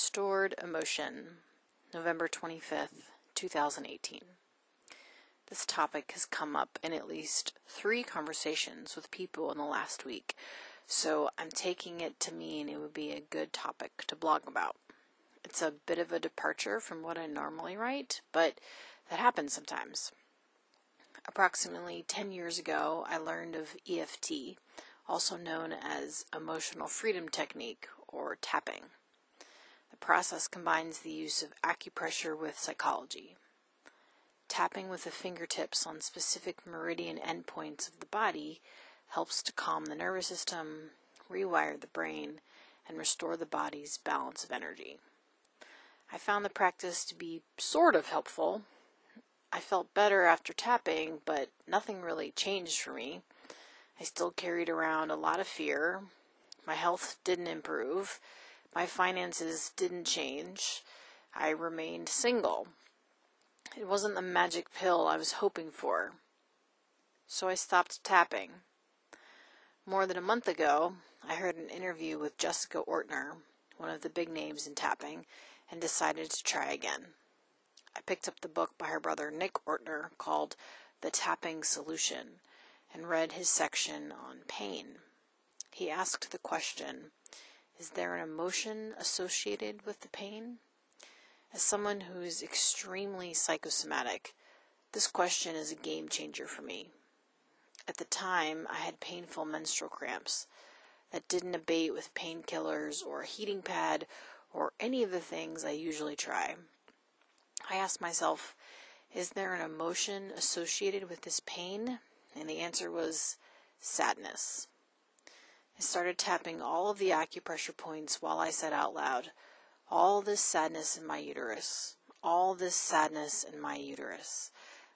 Stored Emotion, November 25th, 2018. This topic has come up in at least three conversations with people in the last week, so I'm taking it to mean it would be a good topic to blog about. It's a bit of a departure from what I normally write, but that happens sometimes. Approximately 10 years ago, I learned of EFT, also known as Emotional Freedom Technique or tapping. The process combines the use of acupressure with psychology. Tapping with the fingertips on specific meridian endpoints of the body helps to calm the nervous system, rewire the brain, and restore the body's balance of energy. I found the practice to be sort of helpful. I felt better after tapping, but nothing really changed for me. I still carried around a lot of fear. My health didn't improve, my finances didn't change. I remained single. It wasn't the magic pill I was hoping for. So I stopped tapping. More than a month ago, I heard an interview with Jessica Ortner, one of the big names in tapping, and decided to try again. I picked up the book by her brother Nick Ortner called The Tapping Solution and read his section on pain. He asked the question is there an emotion associated with the pain? As someone who is extremely psychosomatic, this question is a game changer for me. At the time, I had painful menstrual cramps that didn't abate with painkillers or a heating pad or any of the things I usually try. I asked myself, is there an emotion associated with this pain? And the answer was sadness. I started tapping all of the acupressure points while I said out loud, All this sadness in my uterus, all this sadness in my uterus.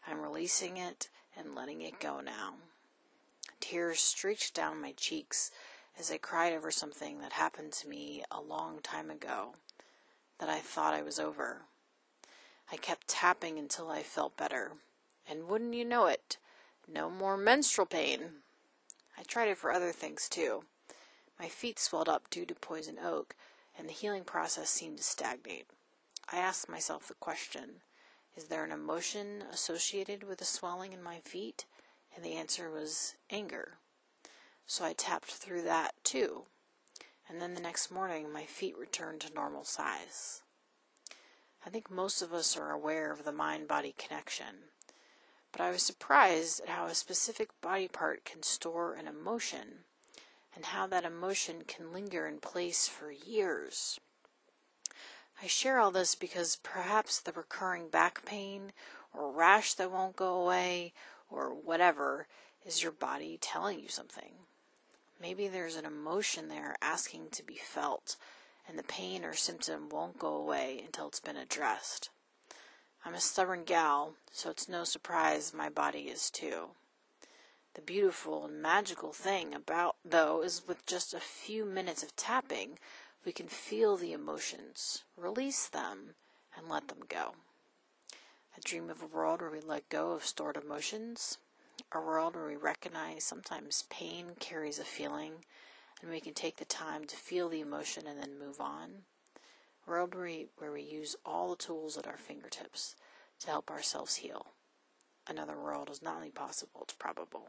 I'm releasing it and letting it go now. Tears streaked down my cheeks as I cried over something that happened to me a long time ago that I thought I was over. I kept tapping until I felt better, and wouldn't you know it, no more menstrual pain. I tried it for other things too. My feet swelled up due to poison oak, and the healing process seemed to stagnate. I asked myself the question Is there an emotion associated with the swelling in my feet? And the answer was anger. So I tapped through that too. And then the next morning, my feet returned to normal size. I think most of us are aware of the mind body connection, but I was surprised at how a specific body part can store an emotion and how that emotion can linger in place for years. I share all this because perhaps the recurring back pain or rash that won't go away or whatever is your body telling you something. Maybe there's an emotion there asking to be felt, and the pain or symptom won't go away until it's been addressed. I'm a stubborn gal, so it's no surprise my body is too. The beautiful and magical thing about, though, is with just a few minutes of tapping, we can feel the emotions, release them, and let them go. I dream of a world where we let go of stored emotions, a world where we recognize sometimes pain carries a feeling, and we can take the time to feel the emotion and then move on. A world where we, where we use all the tools at our fingertips to help ourselves heal. Another world is not only possible, it's probable.